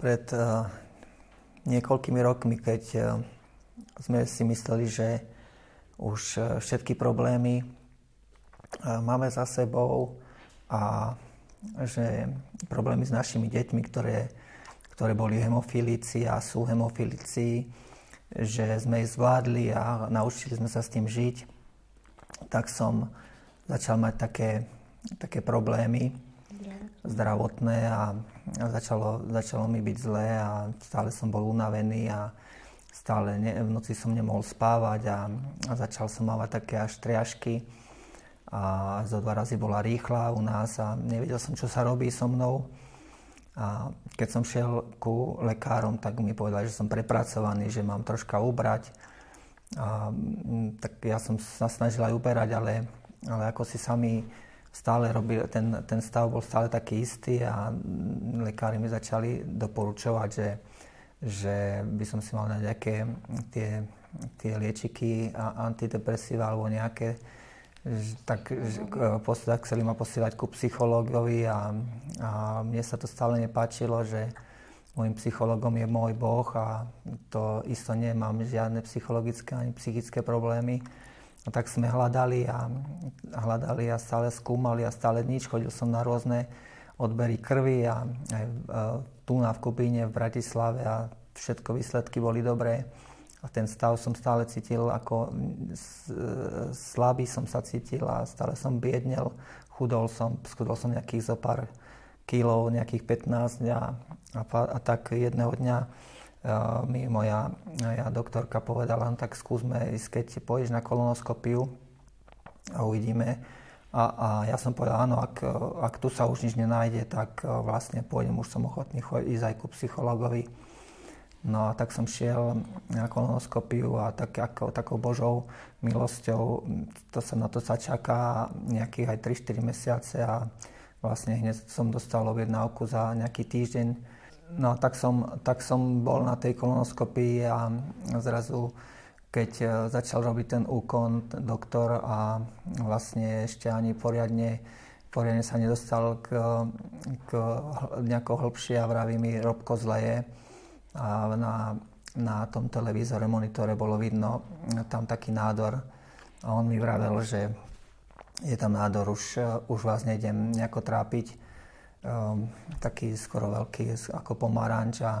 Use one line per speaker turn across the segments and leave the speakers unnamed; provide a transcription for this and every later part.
Pred uh, niekoľkými rokmi, keď uh, sme si mysleli, že už uh, všetky problémy máme za sebou a že problémy s našimi deťmi, ktoré, ktoré boli hemofilici a sú hemofilici, že sme ich zvládli a naučili sme sa s tým žiť, tak som začal mať také, také problémy zdravotné a začalo, začalo mi byť zlé a stále som bol unavený a stále ne, v noci som nemohol spávať a, a začal som mávať také až triažky a zo dva razy bola rýchla u nás a nevedel som, čo sa robí so mnou. A keď som šiel ku lekárom, tak mi povedali, že som prepracovaný, že mám troška ubrať. A, tak ja som sa snažil aj uberať, ale, ale ako si sami stále robil, ten, ten stav bol stále taký istý a lekári mi začali doporučovať, že, že by som si mal dať nejaké tie, tie liečiky a antidepresíva alebo nejaké, tak, tak chceli ma posielať ku psychológovi a, a mne sa to stále nepáčilo, že môjim psychologom je môj Boh a to isto nemám žiadne psychologické ani psychické problémy a tak sme hľadali a hľadali a stále skúmali a stále nič. Chodil som na rôzne odbery krvi a aj e, tu na v Kubíne, v Bratislave a všetko výsledky boli dobré. A ten stav som stále cítil ako e, slabý som sa cítil a stále som biednel. Chudol som, schudol som nejakých zo pár kilov, nejakých 15 a, a, a tak jedného dňa mi moja, moja doktorka povedala, no tak skúsme ísť, keď pôjdeš na kolonoskopiu a uvidíme. A, a ja som povedal, áno, ak, ak tu sa už nič nenájde, tak e, vlastne pôjdem, už som ochotný ísť aj ku psychologovi. No a tak som šiel na kolonoskopiu a tak, ako, takou Božou milosťou, to sa na to sa čaká nejakých aj 3-4 mesiace a vlastne hneď som dostal objednávku za nejaký týždeň No tak som, tak som bol na tej kolonoskopii a zrazu keď e, začal robiť ten úkon doktor a vlastne ešte ani poriadne, poriadne sa nedostal k, k nejako hlbšie a vraví mi Robko zleje. A na, na tom televízore, monitore bolo vidno tam taký nádor. A on mi vravel, že je tam nádor, už, už vás nejdem nejako trápiť um, taký skoro veľký ako pomaranč a,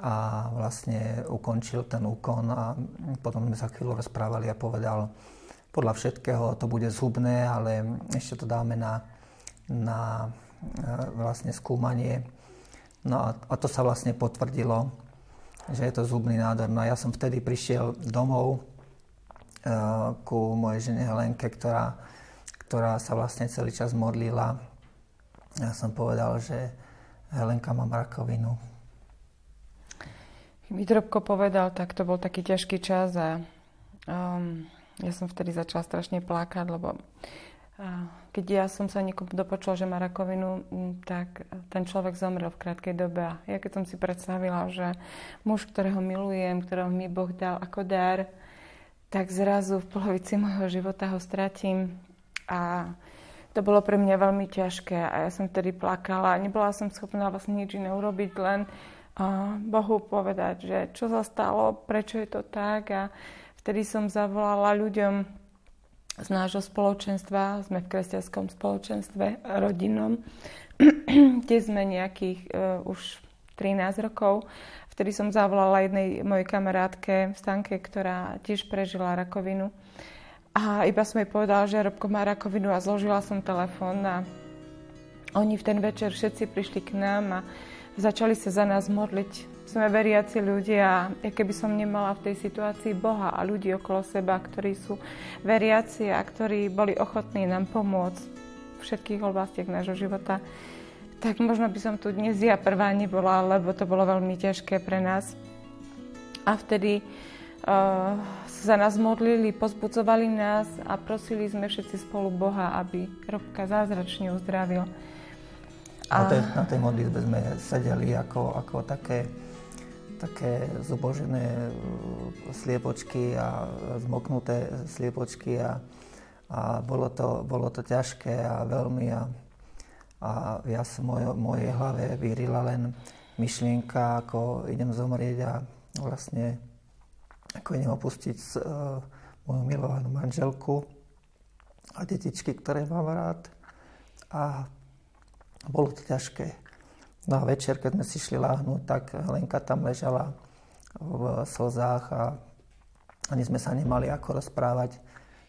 a vlastne ukončil ten úkon a potom sme sa chvíľu rozprávali a povedal, podľa všetkého to bude zhubné, ale ešte to dáme na, na e, vlastne skúmanie. No a, a to sa vlastne potvrdilo, že je to zubný nádor. No a ja som vtedy prišiel domov uh, ku mojej žene Helenke, ktorá, ktorá sa vlastne celý čas modlila ja som povedal, že Helenka mám rakovinu.
Mi Drobko povedal, tak to bol taký ťažký čas a um, ja som vtedy začala strašne plakať, lebo keď ja som sa niekomu dopočula, že má rakovinu, tak ten človek zomrel v krátkej dobe. A ja keď som si predstavila, že muž, ktorého milujem, ktorého mi Boh dal ako dar, tak zrazu v polovici môjho života ho stratím. A to bolo pre mňa veľmi ťažké a ja som vtedy plakala. Nebola som schopná vlastne nič iné urobiť, len Bohu povedať, že čo sa stalo, prečo je to tak a vtedy som zavolala ľuďom z nášho spoločenstva, sme v kresťanskom spoločenstve rodinnom, kde sme nejakých uh, už 13 rokov. Vtedy som zavolala jednej mojej kamarátke Stanke, ktorá tiež prežila rakovinu. A iba som jej povedala, že Robko má rakovinu a zložila som telefón a oni v ten večer všetci prišli k nám a začali sa za nás modliť. Sme veriaci ľudia a keby som nemala v tej situácii Boha a ľudí okolo seba, ktorí sú veriaci a ktorí boli ochotní nám pomôcť v všetkých oblastiach nášho života, tak možno by som tu dnes ja prvá nebola, lebo to bolo veľmi ťažké pre nás. A vtedy uh, za nás modlili, pozbudzovali nás a prosili sme všetci spolu Boha, aby Robka zázračne uzdravil.
A... Na, tej, na tej modlitbe sme sedeli ako, ako také, také zubožené uh, sliepočky a zmoknuté sliepočky a, a bolo, to, bolo to ťažké a veľmi a, a ja som v mojej hlave vyrila len myšlienka, ako idem zomrieť a vlastne ako idem opustiť uh, moju milovanú manželku a detičky, ktoré mám rád. A bolo to ťažké. No a večer, keď sme si šli láhnuť, tak Lenka tam ležala v slzách a ani sme sa nemali ako rozprávať.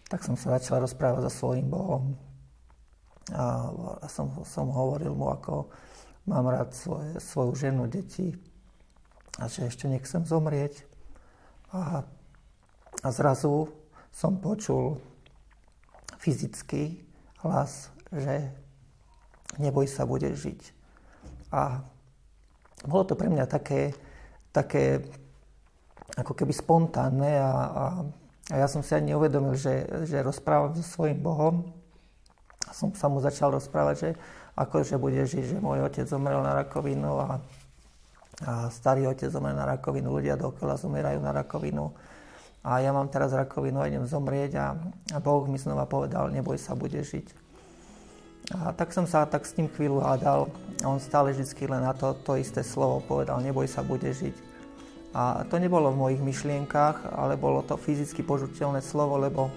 Tak som sa začal rozprávať so svojím Bohom. A som, som hovoril mu, ako mám rád svoje, svoju ženu, deti a že ešte nechcem zomrieť. A, a zrazu som počul fyzický hlas, že neboj sa, bude žiť. A bolo to pre mňa také, také ako keby spontánne a, a, a ja som si ani neuvedomil, že, že rozprávam so svojím Bohom. A som sa mu začal rozprávať, že ako že bude žiť, že môj otec zomrel na rakovinu a, a starý otec zomrel na rakovinu, ľudia dokola zomierajú na rakovinu. A ja mám teraz rakovinu a idem zomrieť a, a Boh mi znova povedal, neboj sa, bude žiť. A tak som sa tak s ním chvíľu hádal a on stále vždy len na to, to isté slovo povedal, neboj sa, bude žiť. A to nebolo v mojich myšlienkach, ale bolo to fyzicky požuteľné slovo, lebo,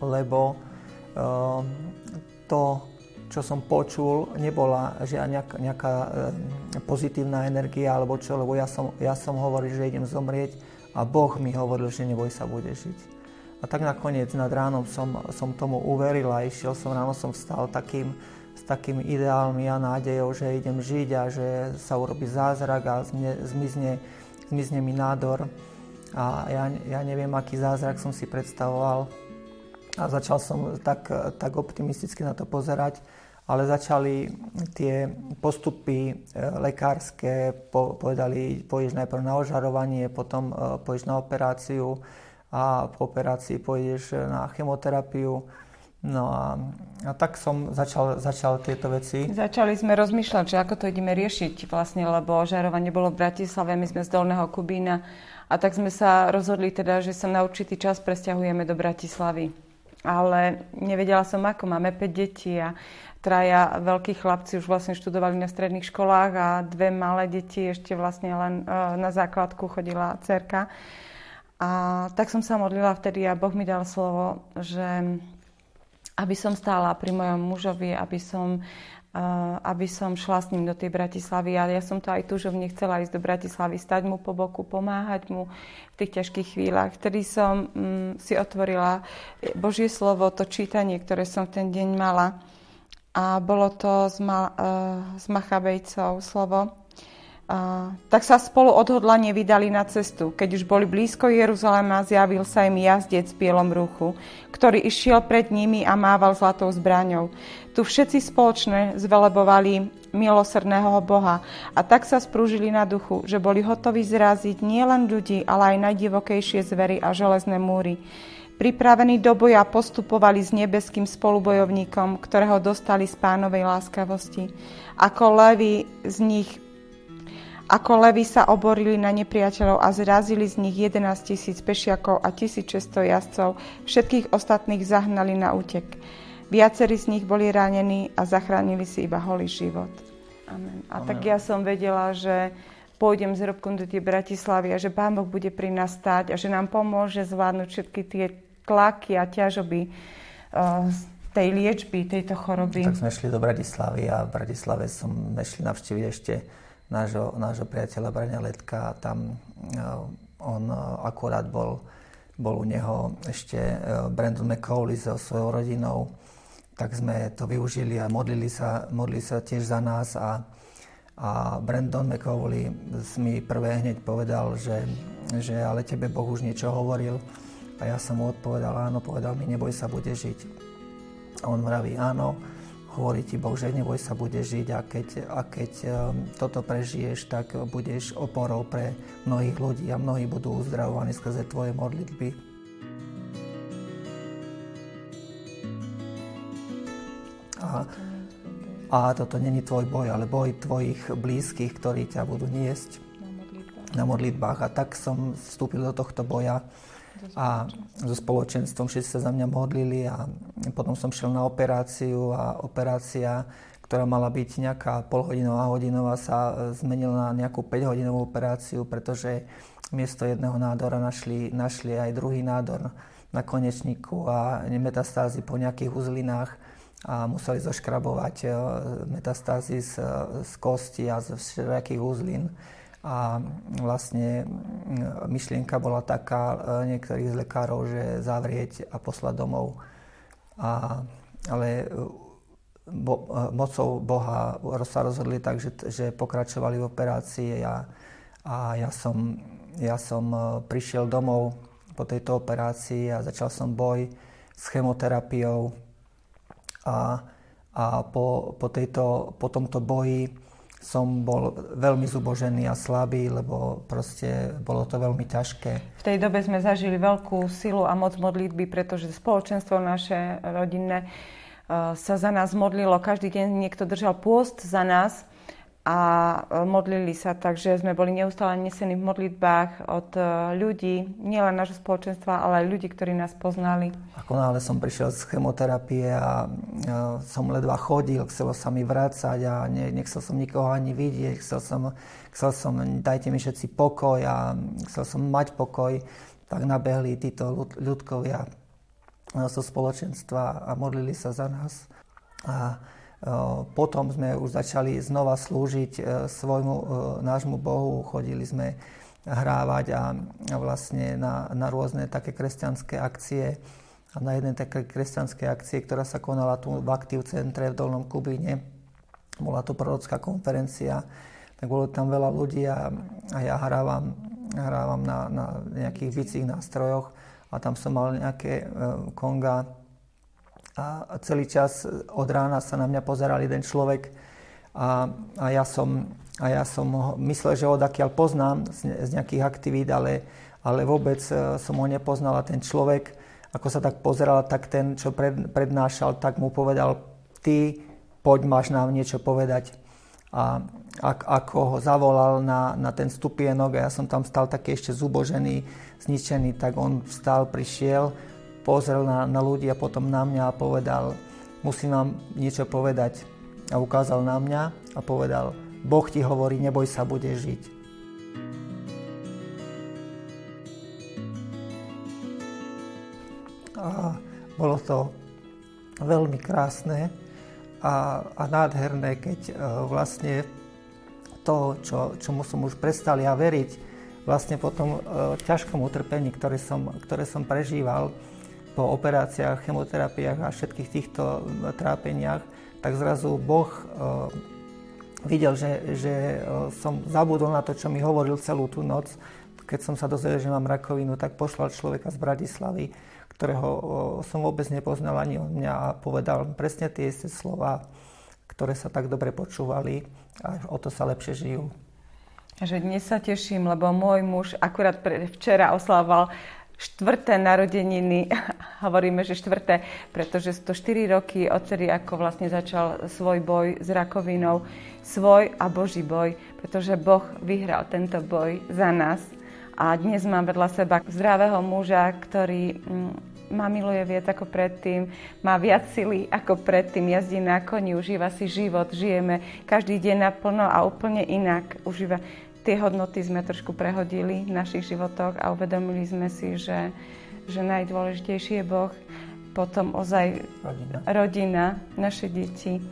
lebo uh, to, čo som počul, nebola že nejaká, uh, pozitívna energia alebo čo, lebo ja som, ja som hovoril, že idem zomrieť a Boh mi hovoril, že neboj sa, bude žiť. A tak nakoniec nad ránom som, som tomu uveril a išiel som, ráno som vstal takým, s takými ideálmi a nádejou, že idem žiť a že sa urobí zázrak a zmizne, zmizne mi nádor. A ja, ja neviem, aký zázrak som si predstavoval. A začal som tak, tak optimisticky na to pozerať, ale začali tie postupy e, lekárske, po, povedali, pôjdeš najprv na ožarovanie, potom e, pôjdeš na operáciu, a po operácii pôjdeš na chemoterapiu. No a, a tak som začal, začal tieto veci.
Začali sme rozmýšľať, že ako to ideme riešiť vlastne, lebo žarovanie bolo v Bratislave, my sme z Dolného Kubína a tak sme sa rozhodli teda, že sa na určitý čas presťahujeme do Bratislavy. Ale nevedela som ako, máme 5 detí a traja veľkí chlapci už vlastne študovali na stredných školách a dve malé deti ešte vlastne len e, na základku chodila cerka. A tak som sa modlila vtedy a Boh mi dal slovo, že aby som stála pri mojom mužovi, aby som, aby som šla s ním do tej Bratislavy. A ja som to aj tužovne chcela ísť do Bratislavy, stať mu po boku, pomáhať mu v tých ťažkých chvíľach. Vtedy som um, si otvorila Božie slovo, to čítanie, ktoré som v ten deň mala. A bolo to z, ma, uh, z Machabejcov slovo, a, tak sa spolu odhodlane vydali na cestu. Keď už boli blízko Jeruzalema, zjavil sa im jazdec v bielom ruchu, ktorý išiel pred nimi a mával zlatou zbraňou. Tu všetci spoločne zvelebovali milosrdného Boha a tak sa sprúžili na duchu, že boli hotoví zraziť nielen ľudí, ale aj najdivokejšie zvery a železné múry. Pripravení do boja postupovali s nebeským spolubojovníkom, ktorého dostali z pánovej láskavosti. Ako levy z nich ako levy sa oborili na nepriateľov a zrazili z nich 11 tisíc pešiakov a 1600 jazdcov, všetkých ostatných zahnali na útek. Viacerí z nich boli ranení a zachránili si iba holý život. Amen. A Amen. tak ja som vedela, že pôjdem s Robkom do tej Bratislavy a že Pán Boh bude pri nás stať a že nám pomôže zvládnuť všetky tie tlaky a ťažoby uh, tej liečby, tejto choroby.
Tak sme šli do Bratislavy a v Bratislave som nešli navštíviť ešte nášho, nášho priateľa Braňa Letka. Tam eh, on eh, akurát bol, bol u neho ešte eh, Brandon McCauley so svojou rodinou. Tak sme to využili a modlili sa, modlili sa tiež za nás a, a Brandon McCauley mi prvé hneď povedal, že, že ale tebe Boh už niečo hovoril. A ja som mu odpovedal, áno, povedal mi, neboj sa, bude žiť. A on vraví, áno, hovorí ti Boh, že neboj sa, bude žiť a keď, a keď um, toto prežiješ, tak budeš oporou pre mnohých ľudí a mnohí budú uzdravovaní skrze tvoje modlitby. A, a toto není tvoj boj, ale boj tvojich blízkych, ktorí ťa budú niesť na modlitbách. Na modlitbách. A tak som vstúpil do tohto boja a so spoločenstvom všetci sa za mňa modlili a potom som šiel na operáciu a operácia, ktorá mala byť nejaká polhodinová, hodinová, sa zmenila na nejakú 5-hodinovú operáciu, pretože miesto jedného nádora našli, našli aj druhý nádor na konečníku a metastázy po nejakých uzlinách a museli zoškrabovať e, metastázy z, z kosti a z všetkých uzlín. A vlastne myšlienka bola taká e, niektorých z lekárov, že zavrieť a poslať domov. A, ale bo, mocou Boha sa rozhodli tak, že, že pokračovali v operácii a, a ja, som, ja som e, prišiel domov po tejto operácii a začal som boj s chemoterapiou a, a po, po, tejto, po tomto boji som bol veľmi zubožený a slabý, lebo proste bolo to veľmi ťažké.
V tej dobe sme zažili veľkú silu a moc modlitby, pretože spoločenstvo naše rodinné e, sa za nás modlilo. Každý deň niekto držal pôst za nás a e, modlili sa, takže sme boli neustále nesení v modlitbách od e, ľudí, nielen nášho spoločenstva, ale aj ľudí, ktorí nás poznali.
Ako náhle som prišiel z chemoterapie a som ledva chodil, chcelo sa mi vrácať a ne, nechcel som nikoho ani vidieť, chcel som, chcel som, dajte mi všetci pokoj a chcel som mať pokoj, tak nabehli títo ľudkovia zo spoločenstva a modlili sa za nás. A potom sme už začali znova slúžiť e, svojmu e, nášmu Bohu, chodili sme hrávať a, vlastne na, na rôzne také kresťanské akcie. A na jednej také kresťanskej akcie, ktorá sa konala tu v Aktív centre v Dolnom Kubíne, bola to prorocká konferencia, tak bolo tam veľa ľudí a, a ja hrávam, hrávam na, na nejakých bicích nástrojoch a tam som mal nejaké e, konga a celý čas od rána sa na mňa pozeral jeden človek a, a, ja, som, a ja som myslel, že ho odakiaľ poznám z, z nejakých aktivít, ale, ale vôbec e, som ho nepoznal a ten človek, ako sa tak pozeral, tak ten, čo pred, prednášal, tak mu povedal, ty poď, máš nám niečo povedať. A ak, ako ho zavolal na, na ten stupienok a ja som tam stal taký ešte zubožený, zničený, tak on vstal, prišiel, pozrel na, na ľudí a potom na mňa a povedal, musím vám niečo povedať. A ukázal na mňa a povedal, Boh ti hovorí, neboj sa, bude žiť. A bolo to veľmi krásne a, a nádherné, keď uh, vlastne to, čo, čomu som už prestal ja veriť, vlastne po tom uh, ťažkom utrpení, ktoré som, ktoré som prežíval, po operáciách, chemoterapiách a všetkých týchto e, trápeniach, tak zrazu Boh e, videl, že, že e, som zabudol na to, čo mi hovoril celú tú noc. Keď som sa dozvedel, že mám rakovinu, tak poslal človeka z Bratislavy, ktorého som vôbec nepoznal ani od mňa a povedal presne tie isté slova, ktoré sa tak dobre počúvali a o to sa lepšie žijú.
Že dnes sa teším, lebo môj muž akurát včera oslával štvrté narodeniny, hovoríme, že štvrté, pretože sú to 4 roky odtedy, ako vlastne začal svoj boj s rakovinou, svoj a Boží boj, pretože Boh vyhral tento boj za nás. A dnes mám vedľa seba zdravého muža, ktorý mm, ma miluje viac ako predtým, má viac sily ako predtým, jazdí na koni, užíva si život, žijeme každý deň naplno a úplne inak. Užíva tie hodnoty sme trošku prehodili v našich životoch a uvedomili sme si, že, že najdôležitejší je Boh, potom ozaj rodina. rodina, naše deti,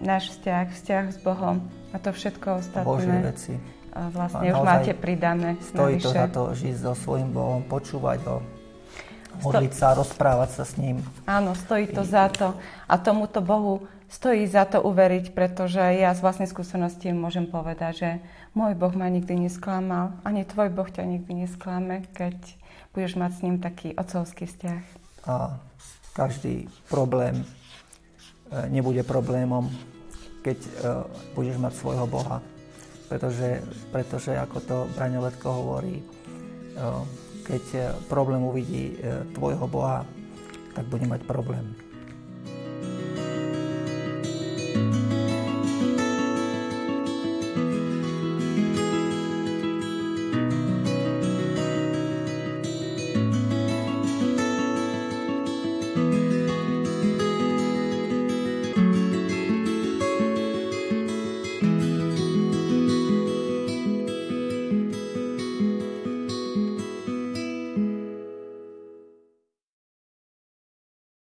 náš vzťah, vzťah s Bohom a to všetko ostatné.
Božie veci.
Vlastne už máte pridané.
Stojí navyše. to za to žiť so svojím Bohom, počúvať ho, modliť sa, rozprávať sa s ním.
Áno, stojí to za to. A tomuto Bohu stojí za to uveriť, pretože ja z vlastnej skúsenosti môžem povedať, že môj Boh ma nikdy nesklamal, ani tvoj Boh ťa nikdy nesklame, keď budeš mať s ním taký otcovský vzťah.
A každý problém e, nebude problémom, keď e, budeš mať svojho Boha. Pretože, pretože ako to Braňo Letko hovorí, e, keď problém uvidí tvojho Boha, tak bude mať problém.